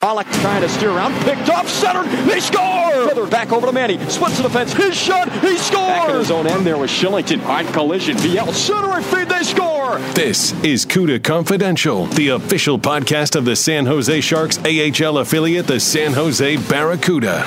Pollock trying to steer around, picked off, centered, they score! Further back over to Manny, splits the defense, his shot, he scores! Back in his own end there was Shillington, on collision, Viel, centering feed, they score! This is CUDA Confidential, the official podcast of the San Jose Sharks AHL affiliate, the San Jose Barracuda.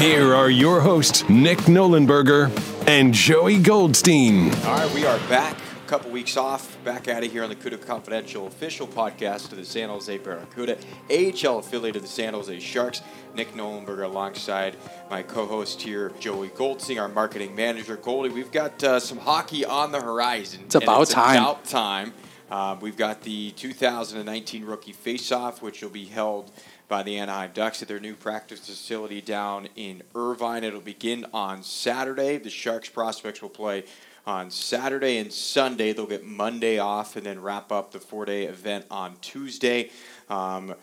Here are your hosts, Nick Nollenberger and Joey Goldstein. All right, we are back. Couple weeks off, back at it here on the CUDA Confidential official podcast of the San Jose Barracuda, AHL affiliate of the San Jose Sharks. Nick Nollenberger alongside my co-host here, Joey Goldstein, our marketing manager. Goldie, we've got uh, some hockey on the horizon. It's about it's time. About time. Uh, we've got the 2019 Rookie Face-Off, which will be held by the Anaheim Ducks at their new practice facility down in Irvine. It'll begin on Saturday. The Sharks prospects will play on Saturday and Sunday. They'll get Monday off and then wrap up the four-day event on Tuesday. Um,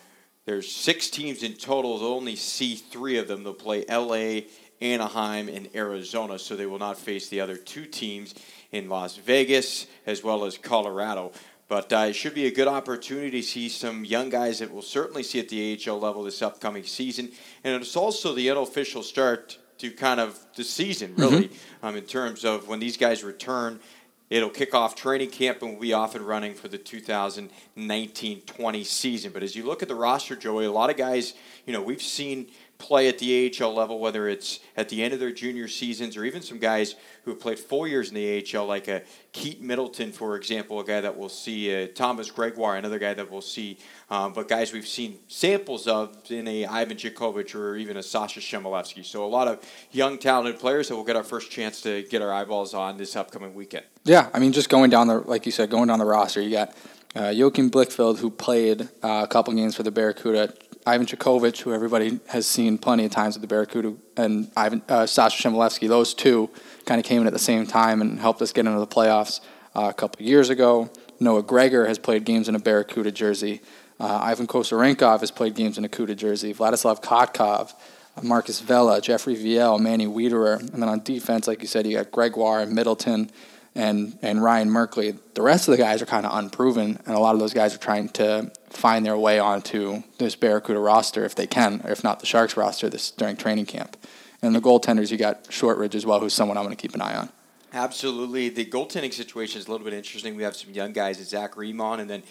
there's six teams in total. They'll only see three of them. They'll play LA, Anaheim, and Arizona, so they will not face the other two teams in Las Vegas as well as Colorado. But uh, it should be a good opportunity to see some young guys that we'll certainly see at the AHL level this upcoming season. And it's also the unofficial start to kind of the season, really, um, in terms of when these guys return. It'll kick off training camp and we'll be off and running for the 2019-20 season. But as you look at the roster, Joey, a lot of guys, you know, we've seen play at the AHL level, whether it's at the end of their junior seasons or even some guys who have played four years in the AHL, like a Keaton Middleton, for example, a guy that we'll see, uh, Thomas Gregoire, another guy that we'll see, um, but guys we've seen samples of in a Ivan Chekhovich or even a Sasha Chmelevski. So a lot of young, talented players that we'll get our first chance to get our eyeballs on this upcoming weekend. Yeah, I mean, just going down the like you said, going down the roster, you got uh, Joachim Blichfeld, who played uh, a couple games for the Barracuda. Ivan Chekhovich, who everybody has seen plenty of times with the Barracuda, and Ivan uh, Sasha Chmelevski. Those two kind of came in at the same time and helped us get into the playoffs uh, a couple years ago. Noah Gregor has played games in a Barracuda jersey. Uh, Ivan Kosarenkov has played games in a Cuda jersey. Vladislav Kotkov, Marcus Vela, Jeffrey Viel, Manny Wiederer. And then on defense, like you said, you got Gregoire and Middleton and, and Ryan Merkley. The rest of the guys are kind of unproven, and a lot of those guys are trying to find their way onto this Barracuda roster if they can, or if not the Sharks roster this during training camp. And the goaltenders, you got Shortridge as well, who's someone I'm going to keep an eye on. Absolutely. The goaltending situation is a little bit interesting. We have some young guys, Zach Emond, and then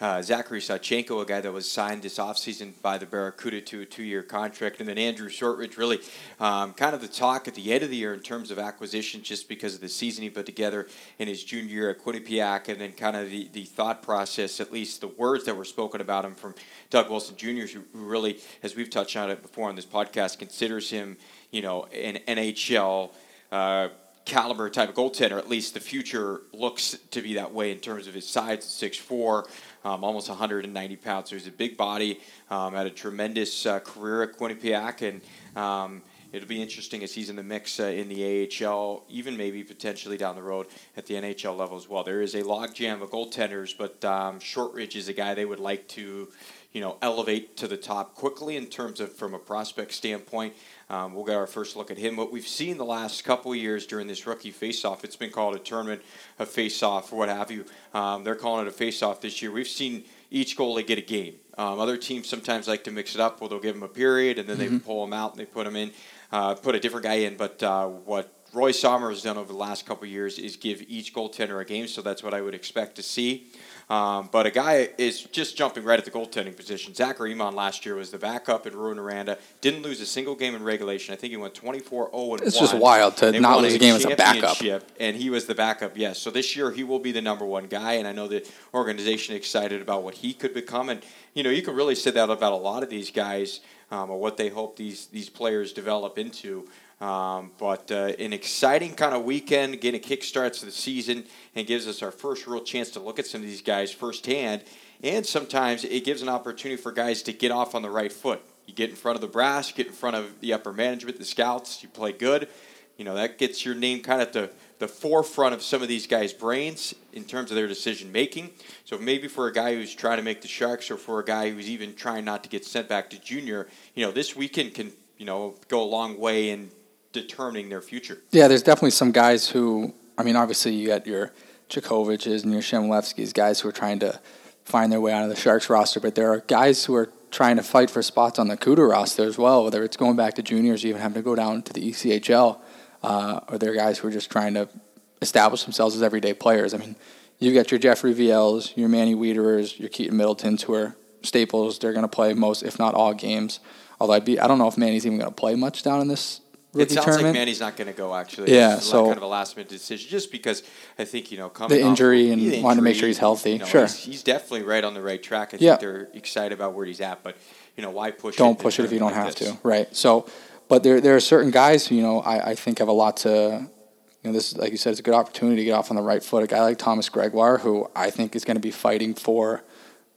uh, Zachary Sawchenko, a guy that was signed this offseason by the Barracuda to a two year contract. And then Andrew Shortridge, really um, kind of the talk at the end of the year in terms of acquisition, just because of the season he put together in his junior year at Quinnipiac, and then kind of the, the thought process, at least the words that were spoken about him from Doug Wilson Jr., who really, as we've touched on it before on this podcast, considers him, you know, an NHL. Uh, caliber type of goaltender. At least the future looks to be that way in terms of his size, six four, um, almost 190 pounds. So he's a big body. Um, had a tremendous uh, career at Quinnipiac, and um, it'll be interesting as he's in the mix uh, in the AHL, even maybe potentially down the road at the NHL level as well. There is a logjam of goaltenders, but um, Shortridge is a guy they would like to you know, elevate to the top quickly in terms of from a prospect standpoint. Um, we'll get our first look at him. What we've seen the last couple of years during this rookie face-off, it's been called a tournament a face-off or what have you. Um, they're calling it a face-off this year. We've seen each goalie get a game. Um, other teams sometimes like to mix it up. Well, they'll give them a period and then mm-hmm. they pull them out and they put them in, uh, put a different guy in. But uh, what Roy Sommer has done over the last couple of years is give each goaltender a game. So that's what I would expect to see. Um, but a guy is just jumping right at the goaltending position. Zachary Emond last year was the backup at Rouyn-Noranda. Didn't lose a single game in regulation. I think he went 24 0 It's just wild to not lose a game as a backup. And he was the backup, yes. So this year he will be the number one guy. And I know the organization excited about what he could become. And, you know, you can really say that about a lot of these guys um, or what they hope these, these players develop into. Um, but uh, an exciting kind of weekend, again, it kickstarts the season and gives us our first real chance to look at some of these guys firsthand. And sometimes it gives an opportunity for guys to get off on the right foot. You get in front of the brass, get in front of the upper management, the scouts, you play good. You know, that gets your name kind of the, the forefront of some of these guys' brains in terms of their decision making. So maybe for a guy who's trying to make the Sharks or for a guy who's even trying not to get sent back to junior, you know, this weekend can, you know, go a long way in determining their future. Yeah, there's definitely some guys who, I mean, obviously you got your Chekhoviches and your Chmelevskis, guys who are trying to find their way onto the Sharks roster, but there are guys who are trying to fight for spots on the CUDA roster as well, whether it's going back to juniors, even having to go down to the ECHL, uh, or there are guys who are just trying to establish themselves as everyday players. I mean, you've got your Jeffrey Viel's, your Manny Wiederers, your Keaton Middletons, who are staples. They're going to play most, if not all, games. Although I'd be, I don't know if Manny's even going to play much down in this it sounds tournament. like Manny's not going to go. Actually, yeah. It's so kind of a last minute decision, just because I think you know coming the injury and wanting to make sure he's healthy. You know, sure, he's, he's, definitely right on the right track. I think yeah. they're excited about where he's at, but you know why push? It? Don't it push it if you don't like have this? to. Right. So, but there there are certain guys who you know I, I think have a lot to. You know, this like you said, it's a good opportunity to get off on the right foot. A guy like Thomas Gregoire, who I think is going to be fighting for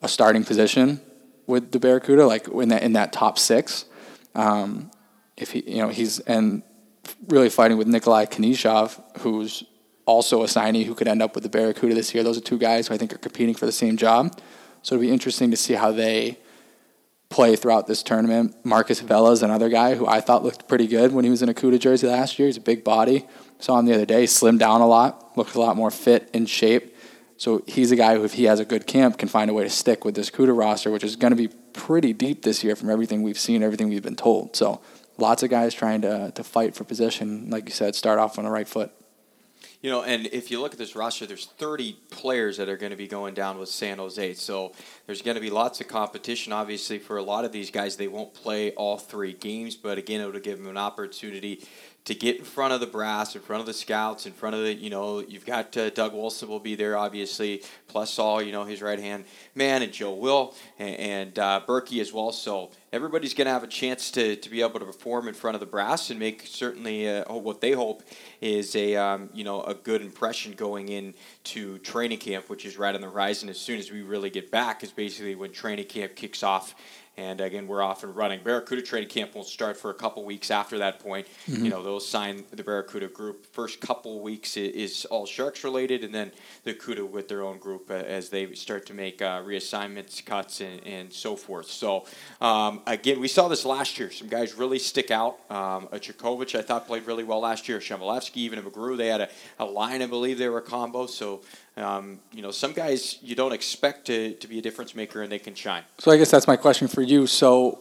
a starting position with the Barracuda, like in that in that top six. Um, if he, you know, he's and really fighting with Nikolai Knyzhov, who's also a signee who could end up with the Barracuda this year. Those are two guys who I think are competing for the same job. So it'll be interesting to see how they play throughout this tournament. Marcus Vela is another guy who I thought looked pretty good when he was in a CUDA jersey last year. He's a big body. Saw him the other day, slimmed down a lot, looked a lot more fit in shape. So he's a guy who, if he has a good camp, can find a way to stick with this CUDA roster, which is going to be pretty deep this year from everything we've seen, everything we've been told. So lots of guys trying to, to fight for position. Like you said, start off on the right foot. You know, and if you look at this roster, there's 30 players that are going to be going down with San Jose. So there's going to be lots of competition. Obviously, for a lot of these guys, they won't play all three games, but again, it'll give them an opportunity to get in front of the brass, in front of the scouts, in front of the, you know, you've got uh, Doug Wilson will be there, obviously, plus Saul, you know, his right hand man, and Joe Will, and, and uh, Berkey as well. So everybody's going to have a chance to, to be able to perform in front of the brass and make certainly uh, what they hope is a, um, you know, a good impression going into training camp, which is right on the horizon. As soon as we really get back, is basically when training camp kicks off and again, we're off and running. Barracuda training camp won't start for a couple weeks after that point. Mm-hmm. You know, they'll sign the Barracuda group. First couple weeks is all Sharks related, and then the CUDA with their own group uh, as they start to make uh, reassignments, cuts, and, and so forth. So, um, again, we saw this last year. Some guys really stick out. Um, a Chekhovich, I thought, played really well last year. Chmelevski, even a McGrew, they had a, a line, I believe they were a combo. So, um, you know, some guys you don't expect to, to be a difference maker and they can shine. So I guess that's my question for you. So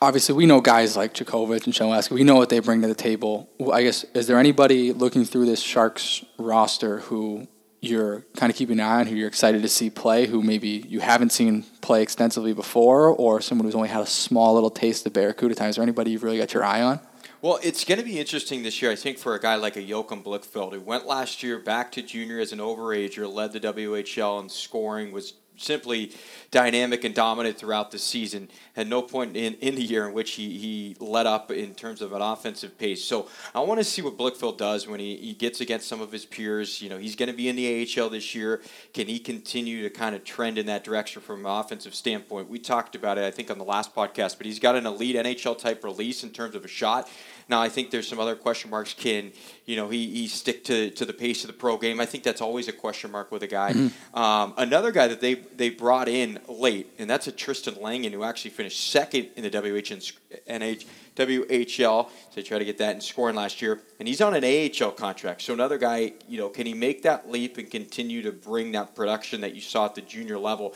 obviously we know guys like Chekhovich and Chmelevski. We know what they bring to the table. I guess is there anybody looking through this Sharks roster who you're kind of keeping an eye on, who you're excited to see play, who maybe you haven't seen play extensively before, or someone who's only had a small little taste of Barracuda time? Is there anybody you've really got your eye on? Well, it's going to be interesting this year, I think, for a guy like a Joachim Blichfeld, who went last year back to junior as an overager, led the WHL in scoring, was simply dynamic and dominant throughout the season. Had no point in, in the year in which he, he let up in terms of an offensive pace. So I want to see what Blichfeld does when he, he gets against some of his peers. You know, he's going to be in the AHL this year. Can he continue to kind of trend in that direction from an offensive standpoint? We talked about it, I think, on the last podcast, but he's got an elite NHL type release in terms of a shot. Now I think there's some other question marks. Can you know he, he stick to, to the pace of the pro game? I think that's always a question mark with a guy. Mm-hmm. Um, another guy that they they brought in late, and that's a Tristan Langen who actually finished second in the WHN, NH, WHL. So they tried to get that in scoring last year, and he's on an AHL contract. So another guy, you know, can he make that leap and continue to bring that production that you saw at the junior level?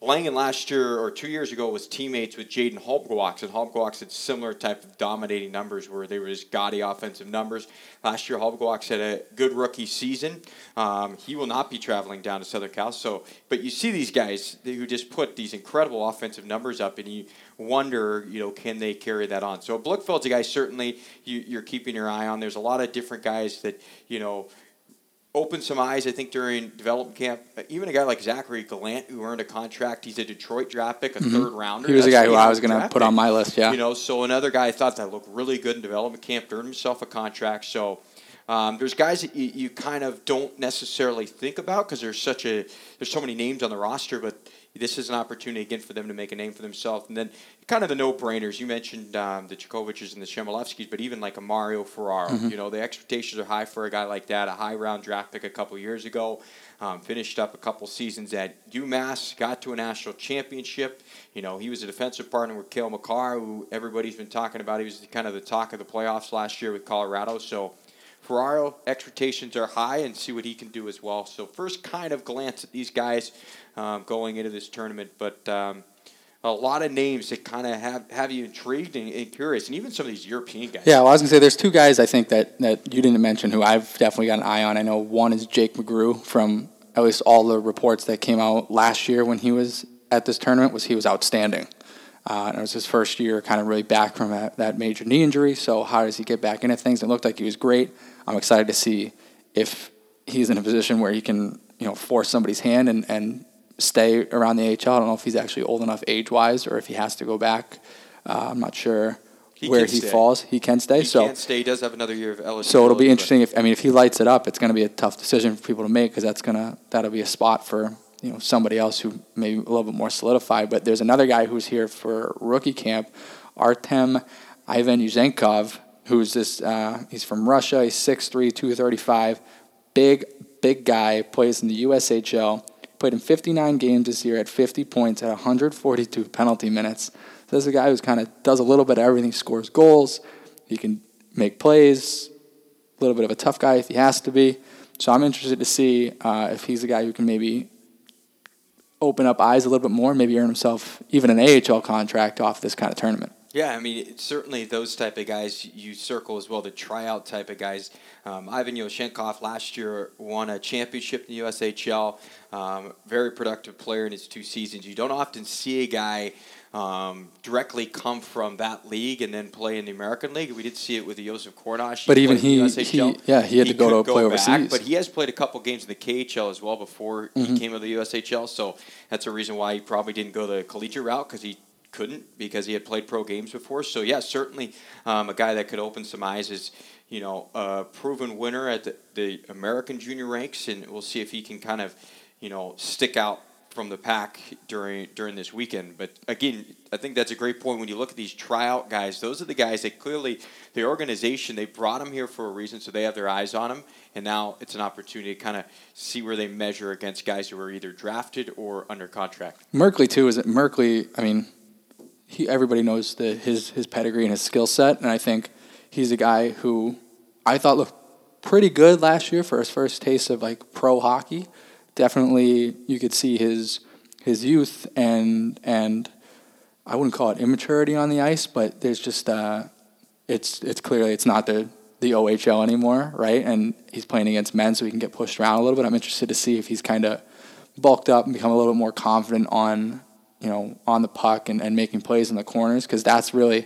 Langen last year or two years ago was teammates with Jaden Halbgewachs, and Halbgewachs had similar type of dominating numbers where they were just gaudy offensive numbers. Last year, Halbgewachs had a good rookie season. Um, he will not be traveling down to Southern Cal. So, but you see these guys who just put these incredible offensive numbers up, and you wonder, you know, can they carry that on? So Blichfeld's a guy certainly you, you're keeping your eye on. There's a lot of different guys that you know opened some eyes, I think, during development camp. Even a guy like Zachary Gallant, who earned a contract, he's a Detroit draft pick, a mm-hmm. third rounder. He was a guy who I was going to put on my list, yeah. You know, so another guy I thought that looked really good in development camp, earned himself a contract. So um, there's guys that you, you kind of don't necessarily think about because there's such a there's so many names on the roster, but this is an opportunity again for them to make a name for themselves. And then kind of the no-brainers. You mentioned um, the Chekhoviches and the Chmelevskis, but even like a Mario Ferraro. Mm-hmm. You know, the expectations are high for a guy like that. A high-round draft pick a couple years ago. Um, finished up a couple seasons at UMass, got to a national championship. You know, he was a defensive partner with Cale Makar, who everybody's been talking about. He was kind of the talk of the playoffs last year with Colorado. So Ferraro expectations are high and see what he can do as well. So first kind of glance at these guys um, going into this tournament, but um, a lot of names that kind of have, have you intrigued and, and, curious, and even some of these European guys. Yeah, well, I was gonna say there's two guys I think that, that you didn't mention who I've definitely got an eye on. I know one is Jake McGrew from at least all the reports that came out last year when he was at this tournament was he was outstanding. Uh, it was his first year, kind of really back from that, that major knee injury. So how does he get back into things? It looked like he was great. I'm excited to see if he's in a position where he can, you know, force somebody's hand and, and stay around the AHL. I don't know if he's actually old enough age wise or if he has to go back. Uh, I'm not sure he where he stay. falls. He can stay. He so can stay. He does have another year of eligibility. So it'll be interesting if I mean if he lights it up, it's going to be a tough decision for people to make because that's gonna that'll be a spot for you know somebody else who maybe a little bit more solidified. But there's another guy who's here for rookie camp, Artem Ivan Yuzenkov who's this, uh, he's from Russia. He's 6'3", 235. Big, big guy. Plays in the USHL. Played in 59 games this year at 50 points at 142 penalty minutes. So this is a guy who's kind of does a little bit of everything. Scores goals. He can make plays. A little bit of a tough guy if he has to be. So I'm interested to see uh, if he's a guy who can maybe open up eyes a little bit more, maybe earn himself even an AHL contract off this kind of tournament. Yeah, I mean, certainly those type of guys you circle as well, the tryout type of guys. Um, Ivan Yoshenkov last year won a championship in the USHL. Um, very productive player in his two seasons. You don't often see a guy um, directly come from that league and then play in the American League. We did see it with Josef Kornash. But even he, he, yeah, he had he to go to go play back, overseas. But he has played a couple games in the KHL as well before mm-hmm. he came to the USHL. So that's a reason why he probably didn't go the collegiate route because he couldn't because he had played pro games before. So yeah, certainly um, a guy that could open some eyes is you know a proven winner at the, the American junior ranks, and we'll see if he can kind of you know stick out from the pack during during this weekend. But again, I think that's a great point when you look at these tryout guys. Those are the guys that clearly the organization they brought them here for a reason, so they have their eyes on them. And now it's an opportunity to kind of see where they measure against guys who are either drafted or under contract. Merkley too is it Merkley? I mean, he everybody knows the his his pedigree and his skill set, and I think he's a guy who I thought looked pretty good last year for his first taste of like pro hockey. Definitely, you could see his his youth and and I wouldn't call it immaturity on the ice, but there's just uh, it's it's clearly it's not the the OHL anymore, right? And he's playing against men, so he can get pushed around a little bit. I'm interested to see if he's kind of bulked up and become a little bit more confident on you know, on the puck and, and making plays in the corners because that's really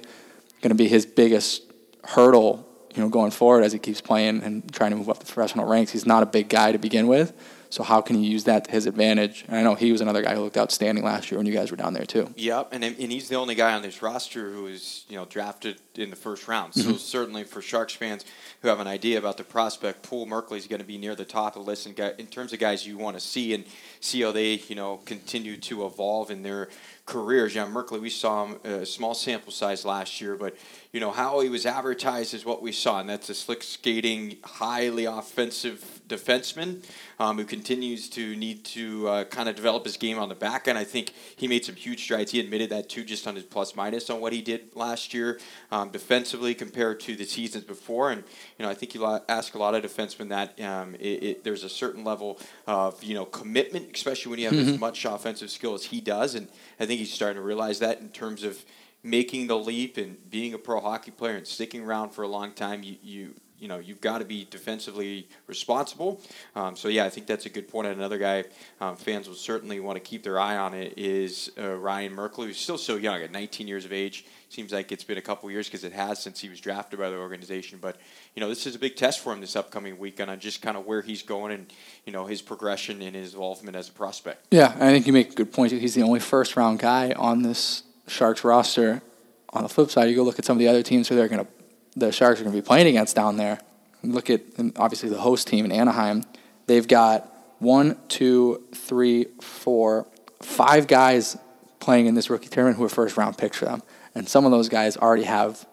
going to be his biggest hurdle, you know, going forward as he keeps playing and trying to move up the professional ranks. He's not a big guy to begin with, so how can he use that to his advantage? And I know he was another guy who looked outstanding last year when you guys were down there too. Yep, and and he's the only guy on this roster who was you know drafted in the first round. So mm-hmm. certainly for Sharks fans who have an idea about the prospect pool, Merkley is going to be near the top of the list in, in terms of guys you want to see and see how they you know continue to evolve in their careers. Yeah, Merkley, we saw him a small sample size last year, but you know how he was advertised is what we saw, and that's a slick skating, highly offensive defenseman um, who continues to need to uh, kind of develop his game on the back end. I think he made some huge strides. He admitted that too, just on his plus minus on what he did last year um, defensively compared to the seasons before. And you know, I think you ask a lot of defensemen that um, it, it, there's a certain level of you know commitment, especially when you have mm-hmm. as much offensive skill as he does. And I think he's starting to realize that in terms of making the leap and being a pro hockey player and sticking around for a long time, you, you you know you've got to be defensively responsible. Um, so yeah, I think that's a good point. And another guy um, fans will certainly want to keep their eye on it is uh, Ryan Merkley, who's still so young at 19 years of age. Seems like it's been a couple years because it has since he was drafted by the organization. But you know this is a big test for him this upcoming weekend on just kind of where he's going and you know his progression and his involvement as a prospect. Yeah, I think you make a good point. He's the only first round guy on this Sharks roster. On the flip side, you go look at some of the other teams who they're going to the Sharks are going to be playing against down there. Look at obviously the host team in Anaheim. They've got one, two, three, four, five guys playing in this rookie tournament who are first round picks for them, and some of those guys already have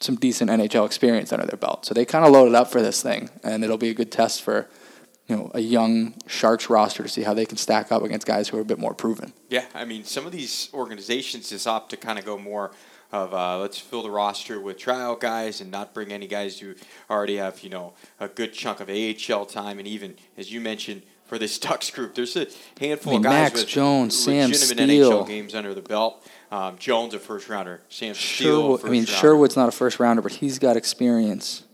some decent NHL experience under their belt. So they kind of loaded up for this thing, and it'll be a good test for you know a young Sharks roster to see how they can stack up against guys who are a bit more proven. Yeah, I mean some of these organizations just opt to kind of go more of uh, let's fill the roster with tryout guys and not bring any guys who already have you know a good chunk of AHL time and even as you mentioned for this Ducks group, there's a handful I mean, of guys Max with Jones, Sam legitimate Steele. NHL games under the belt. Um, Jones a first rounder, Sam Steele. Sherwood, first I mean, rounder. Sherwood's not a first rounder, but he's got experience.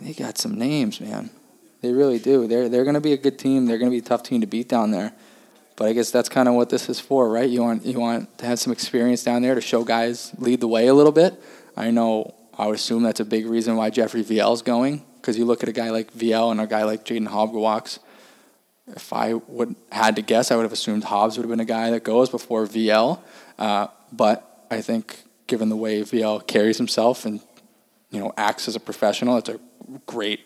They got some names, man. They really do. They're they're going to be a good team. They're going to be a tough team to beat down there. But I guess that's kind of what this is for, right? You want you want to have some experience down there to show guys lead the way a little bit. I know. I would assume that's a big reason why Jeffrey Viel is going because you look at a guy like Viel and a guy like Jaden Halbgewachs. If I would had to guess, I would have assumed Hobbs would have been a guy that goes before Viel. Uh, but I think given the way Viel carries himself and you know acts as a professional, it's a great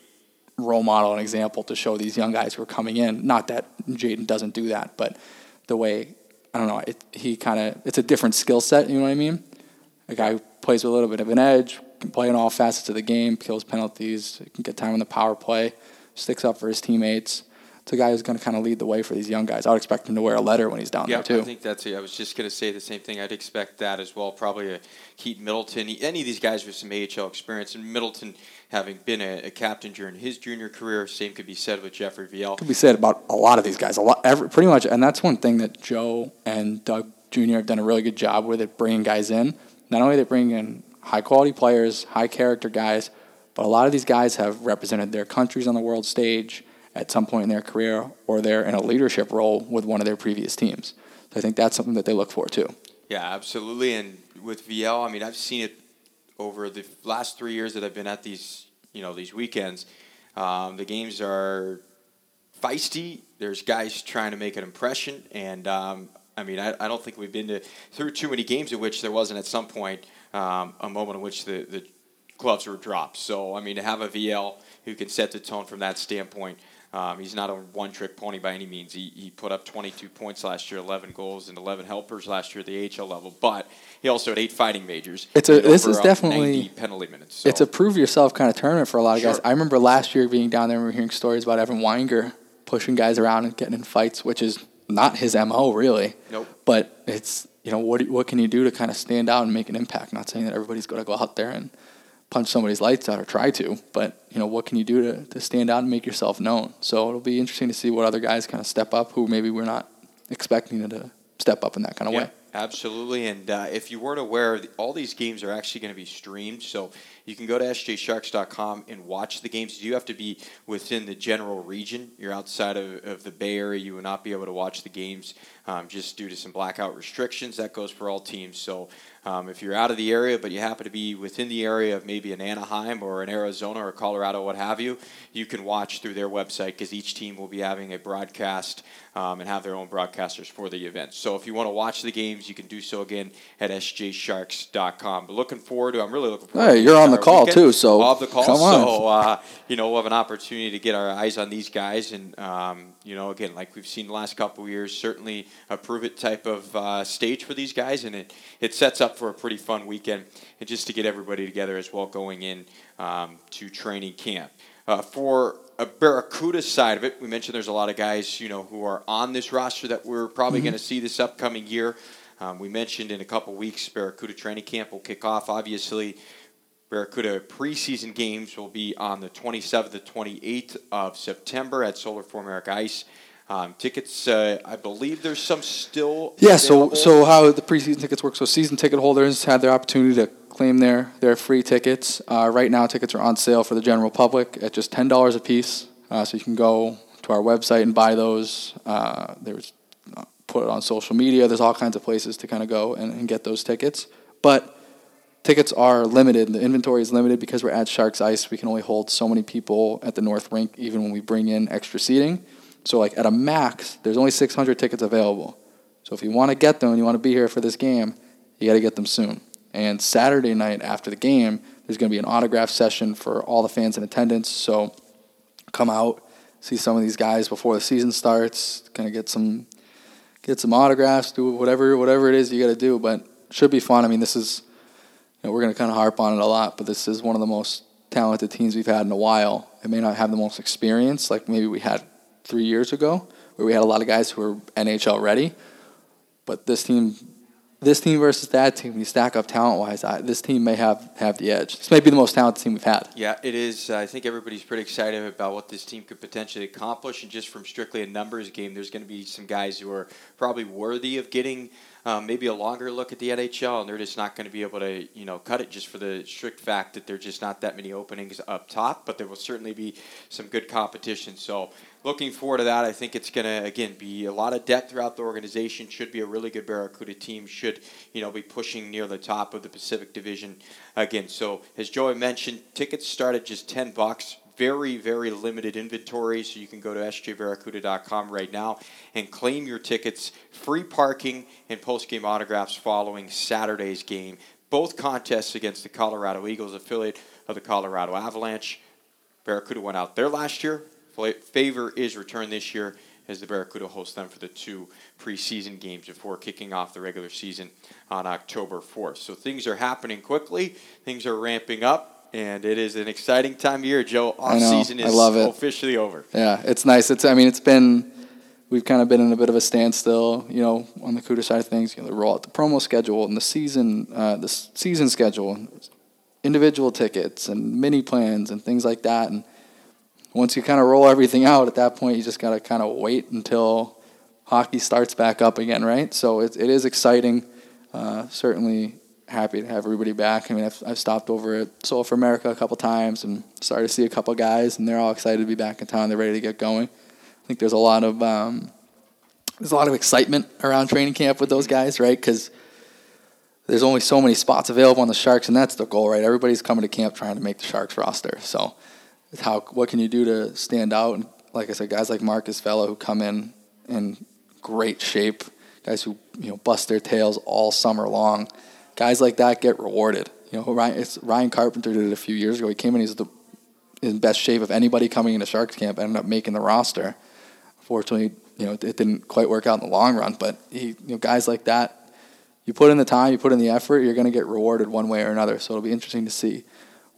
role model and example to show these young guys who are coming in. Not that Jaden doesn't do that, but the way I don't know, it, he kind of it's a different skill set. You know what I mean? A guy who plays with a little bit of an edge, can play in all facets of the game, kills penalties, can get time on the power play, sticks up for his teammates. It's a guy who's going to kind of lead the way for these young guys. I would expect him to wear a letter when he's down Yeah, there too. Yeah, I think that's it. I was just going to say the same thing. I'd expect that as well. Probably a Keaton Middleton, any of these guys with some AHL experience, and Middleton having been a, a captain during his junior career. Same could be said with Jeffrey Viel. could be said about a lot of these guys. A lot, every, pretty much, and that's one thing that Joe and Doug Jr. have done a really good job with at bringing guys in. Not only they bring in high quality players, high character guys, but a lot of these guys have represented their countries on the world stage at some point in their career, or they're in a leadership role with one of their previous teams. So I think that's something that they look for too. Yeah, absolutely. And with Viel, I mean, I've seen it over the last three years that I've been at these, you know, these weekends. Um, the games are feisty. There's guys trying to make an impression, and um, I mean, I, I don't think we've been to through too many games in which there wasn't at some point um, a moment in which the, the gloves were dropped. So I mean, to have a Viel who can set the tone from that standpoint. Um, he's not a one-trick pony by any means. He, he put up 22 points last year, 11 goals, and 11 helpers last year at the AHL level. But he also had eight fighting majors. It's a- this is uh, definitely- 90 penalty minutes. So. It's a prove yourself kind of tournament for a lot of guys. I remember last year being down there and we were hearing stories about Evan Weinger pushing guys around and getting in fights, which is not his mo really. Nope. But it's you know what what can you do to kind of stand out and make an impact? Not saying that everybody's going to go out there and punch somebody's lights out or try to, but you know what can you do to, to stand out and make yourself known? So it'll be interesting to see what other guys kind of step up who maybe we're not expecting to step up in that kind of Yeah, way. absolutely. And uh, if you weren't aware, all these games are actually going to be streamed. So you can go to sjsharks.com and watch the games. You do have to be within the general region. You're outside of, of the Bay Area. You will not be able to watch the games um, just due to some blackout restrictions. That goes for all teams. So um, if you're out of the area, but you happen to be within the area of maybe an Anaheim or an Arizona or Colorado, what have you, you can watch through their website because each team will be having a broadcast um, and have their own broadcasters for the event. So if you want to watch the games, you can do so again at sjsharks.com. But looking forward to, I'm really looking forward. Hey, to you're on the call, weekend. too, so off the call. come on. So uh, you know we'll have an opportunity to get our eyes on these guys, and um, you know again like we've seen the last couple of years, certainly a prove it type of uh, stage for these guys, and it it sets up for a pretty fun weekend, and just to get everybody together as well going in um, to training camp. Uh, for a Barracuda side of it, we mentioned there's a lot of guys, you know, who are on this roster that we're probably Mm-hmm. going to see this upcoming year. Um, we mentioned in a couple weeks, Barracuda training camp will kick off. Obviously, Barracuda preseason games will be on the 27th to 28th of September at Solar for America Ice. Um, tickets, uh, I believe there's some still. Yeah, so available. so how the preseason tickets work? So season ticket holders had their opportunity to claim their, their free tickets. Uh, right now, tickets are on sale for the general public at just $10 a piece. Uh, so you can go to our website and buy those. Uh, there's uh, put it on social media. There's all kinds of places to kind of go and, and get those tickets. But tickets are limited. The inventory is limited because we're at Sharks Ice. We can only hold so many people at the North Rink, even when we bring in extra seating. So, like at a max, there's only 600 tickets available. So, if you want to get them and you want to be here for this game, you got to get them soon. And Saturday night after the game, there's going to be an autograph session for all the fans in attendance. So, come out, see some of these guys before the season starts. Kind of get some get some autographs, do whatever whatever it is you got to do. But should be fun. I mean, this is you know, we're going to kind of harp on it a lot, but this is one of the most talented teams we've had in a while. It may not have the most experience like maybe we had three years ago, where we had a lot of guys who were NHL ready. But this team, this team versus that team, you stack up talent wise, this team may have, have the edge. This may be the most talented team we've had. Yeah, it is. I think everybody's pretty excited about what this team could potentially accomplish. And just from strictly a numbers game, there's going to be some guys who are probably worthy of getting um, maybe a longer look at the NHL, and they're just not going to be able to, you know, cut it just for the strict fact that there's just not that many openings up top. But there will certainly be some good competition. So looking forward to that. I think it's going to again be a lot of depth throughout the organization. Should be a really good Barracuda team. Should you know be pushing near the top of the Pacific Division again. So as Joey mentioned, tickets start at just ten bucks very, very limited inventory, so you can go to sjbarracuda.com right now and claim your tickets. Free parking and post-game autographs following Saturday's game. Both contests against the Colorado Eagles, affiliate of the Colorado Avalanche. Barracuda went out there last year. Favor is returned this year as the Barracuda hosts them for the two preseason games before kicking off the regular season on October 4th. So things are happening quickly, things are ramping up and it is an exciting time of year, Joe. Off season is officially over. Yeah, it's nice. It's I mean, it's been we've kind of been in a bit of a standstill, you know, on the CUDA side of things. You know, they roll out the promo schedule and the season, uh, the season schedule, individual tickets and mini plans and things like that. And once you kind of roll everything out, at that point, you just got to kind of wait until hockey starts back up again, right? So it, it is exciting. Uh, certainly happy to have everybody back. I mean, I've, I've stopped over at Solar for America a couple times and started to see a couple guys, and they're all excited to be back in town. They're ready to get going. I think there's a lot of um, there's a lot of excitement around training camp with those guys, right? Because there's only so many spots available on the Sharks, and that's the goal, right? Everybody's coming to camp trying to make the Sharks roster. So, how what can you do to stand out? And like I said, guys like Marcus Vela who come in in great shape, guys who you know bust their tails all summer long guys like that get rewarded. You know, Ryan, Ryan Carpenter did it a few years ago. He came in, he's the in best shape of anybody coming into Sharks camp. Ended up making the roster. Unfortunately, you know, it didn't quite work out in the long run. But he, you know, guys like that, you put in the time, you put in the effort, you're going to get rewarded one way or another. So it'll be interesting to see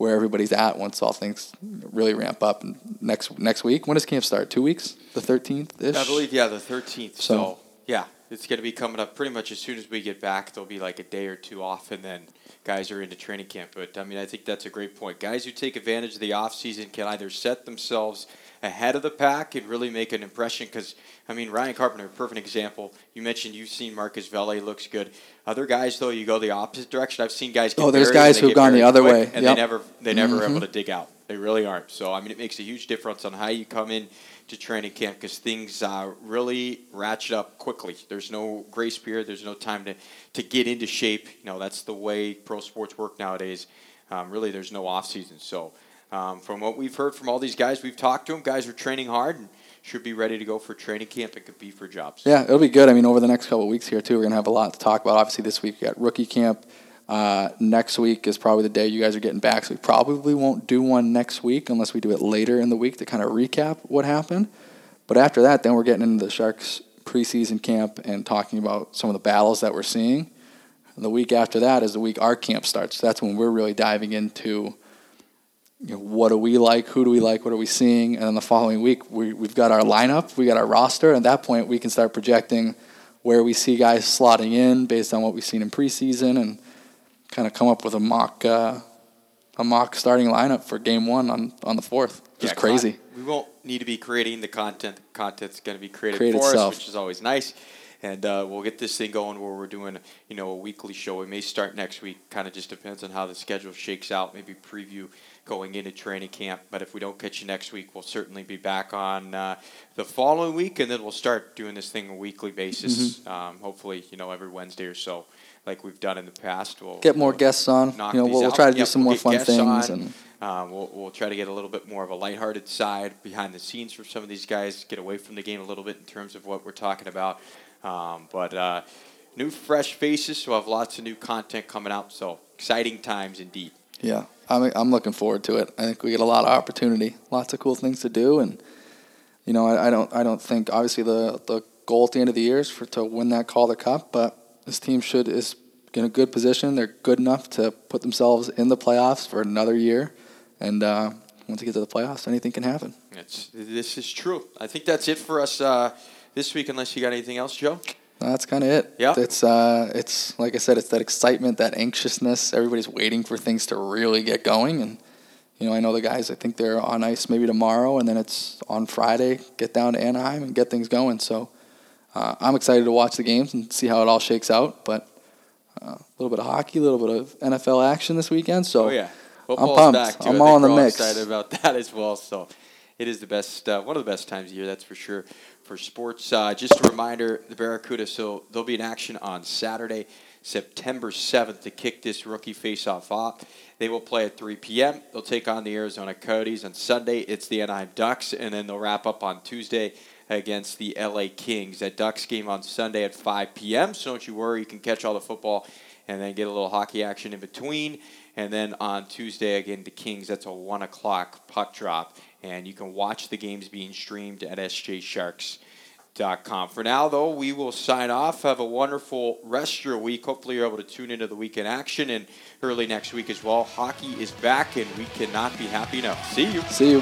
where everybody's at once all things really ramp up. And next next week, when does camp start? Two weeks, the thirteenth ish. I believe, yeah, the thirteenth. So, so yeah, it's going to be coming up pretty much as soon as we get back. There'll be like a day or two off, and then guys are into training camp. But I mean, I think that's a great point. Guys who take advantage of the off season can either set themselves ahead of the pack and really make an impression. Because I mean, Ryan Carpenter, perfect example. You mentioned you've seen Marcus Vela looks good. Other guys though, you go the opposite direction. I've seen guys. Go. Oh, there's guys who've gone the other way, and yep. they never they never mm-hmm. able to dig out. They really aren't. So I mean, it makes a huge difference on how you come in to training camp because things uh, really ratchet up quickly. There's no grace period. There's no time to, to get into shape. You know, that's the way pro sports work nowadays. Um, really, there's no off season. So, um, from what we've heard from all these guys, we've talked to them. Guys are training hard and should be ready to go for training camp and compete for jobs. Yeah, it'll be good. I mean, over the next couple of weeks here too, we're gonna have a lot to talk about. Obviously, this week we got rookie camp. Uh, next week is probably the day you guys are getting back, so we probably won't do one next week unless we do it later in the week to kind of recap what happened. But after that, then we're getting into the Sharks preseason camp and talking about some of the battles that we're seeing. And the week after that is the week our camp starts. That's when we're really diving into you know, what do we like, who do we like, what are we seeing, and then the following week we, we've got our lineup, we got our roster, and at that point we can start projecting where we see guys slotting in based on what we've seen in preseason and – kind of come up with a mock uh, a mock starting lineup for game one on, on the fourth. Just yeah, crazy. Con- we won't need to be creating the content. The content's going to be created Create for itself. us, which is always nice. And uh, we'll get this thing going where we're doing you know a weekly show. We may start next week. Kind of just depends on how the schedule shakes out. Maybe preview going into training camp. But if we don't catch you next week, we'll certainly be back on uh, the following week, and then we'll start doing this thing on a weekly basis. Mm-hmm. Um, hopefully, you know, every Wednesday or so, like we've done in the past. We'll get more we'll guests on. You know, we'll, we'll, try to do yep, some more fun things on. and. Um, we'll, we'll try to get a little bit more of a lighthearted side behind the scenes for some of these guys, get away from the game a little bit in terms of what we're talking about. Um, but uh, new, fresh faces, so I have lots of new content coming out. So exciting times indeed. Yeah, I'm, I'm looking forward to it. I think we get a lot of opportunity, lots of cool things to do, and you know, I, I don't I don't think obviously the the goal at the end of the year is for to win that Calder Cup, but this team should is in a good position. They're good enough to put themselves in the playoffs for another year, and uh, once you get to the playoffs, anything can happen. It's, this is true. I think that's it for us uh, this week. Unless you got anything else, Joe. That's kind of it. Yeah. It's uh, it's like I said, it's that excitement, that anxiousness. Everybody's waiting for things to really get going, and you know, I know the guys. I think they're on ice maybe tomorrow, and then it's on Friday. Get down to Anaheim and get things going. So uh, I'm excited to watch the games and see how it all shakes out. But uh, a little bit of hockey, a little bit of NFL action this weekend. So oh, yeah. Football's I'm pumped. I'm all in the mix. Excited about that as well. So it is the best, uh, one of the best times of year, that's for sure for sports. Uh, just a reminder, the Barracuda, so they'll be in action on Saturday, September 7th to kick this rookie face-off off. They will play at 3 p.m. They'll take on the Arizona Coyotes. On Sunday, it's the Anaheim Ducks, and then they'll wrap up on Tuesday against the LA Kings. That Ducks game on Sunday at 5 p.m., so don't you worry, you can catch all the football and then get a little hockey action in between. And then on Tuesday, again, the Kings, that's a 1 o'clock puck drop and you can watch the games being streamed at sjsharks.com. For now, though, we will sign off. Have a wonderful rest of your week. Hopefully, you're able to tune into the weekend action and early next week as well. Hockey is back, and we cannot be happy enough. See you. See you.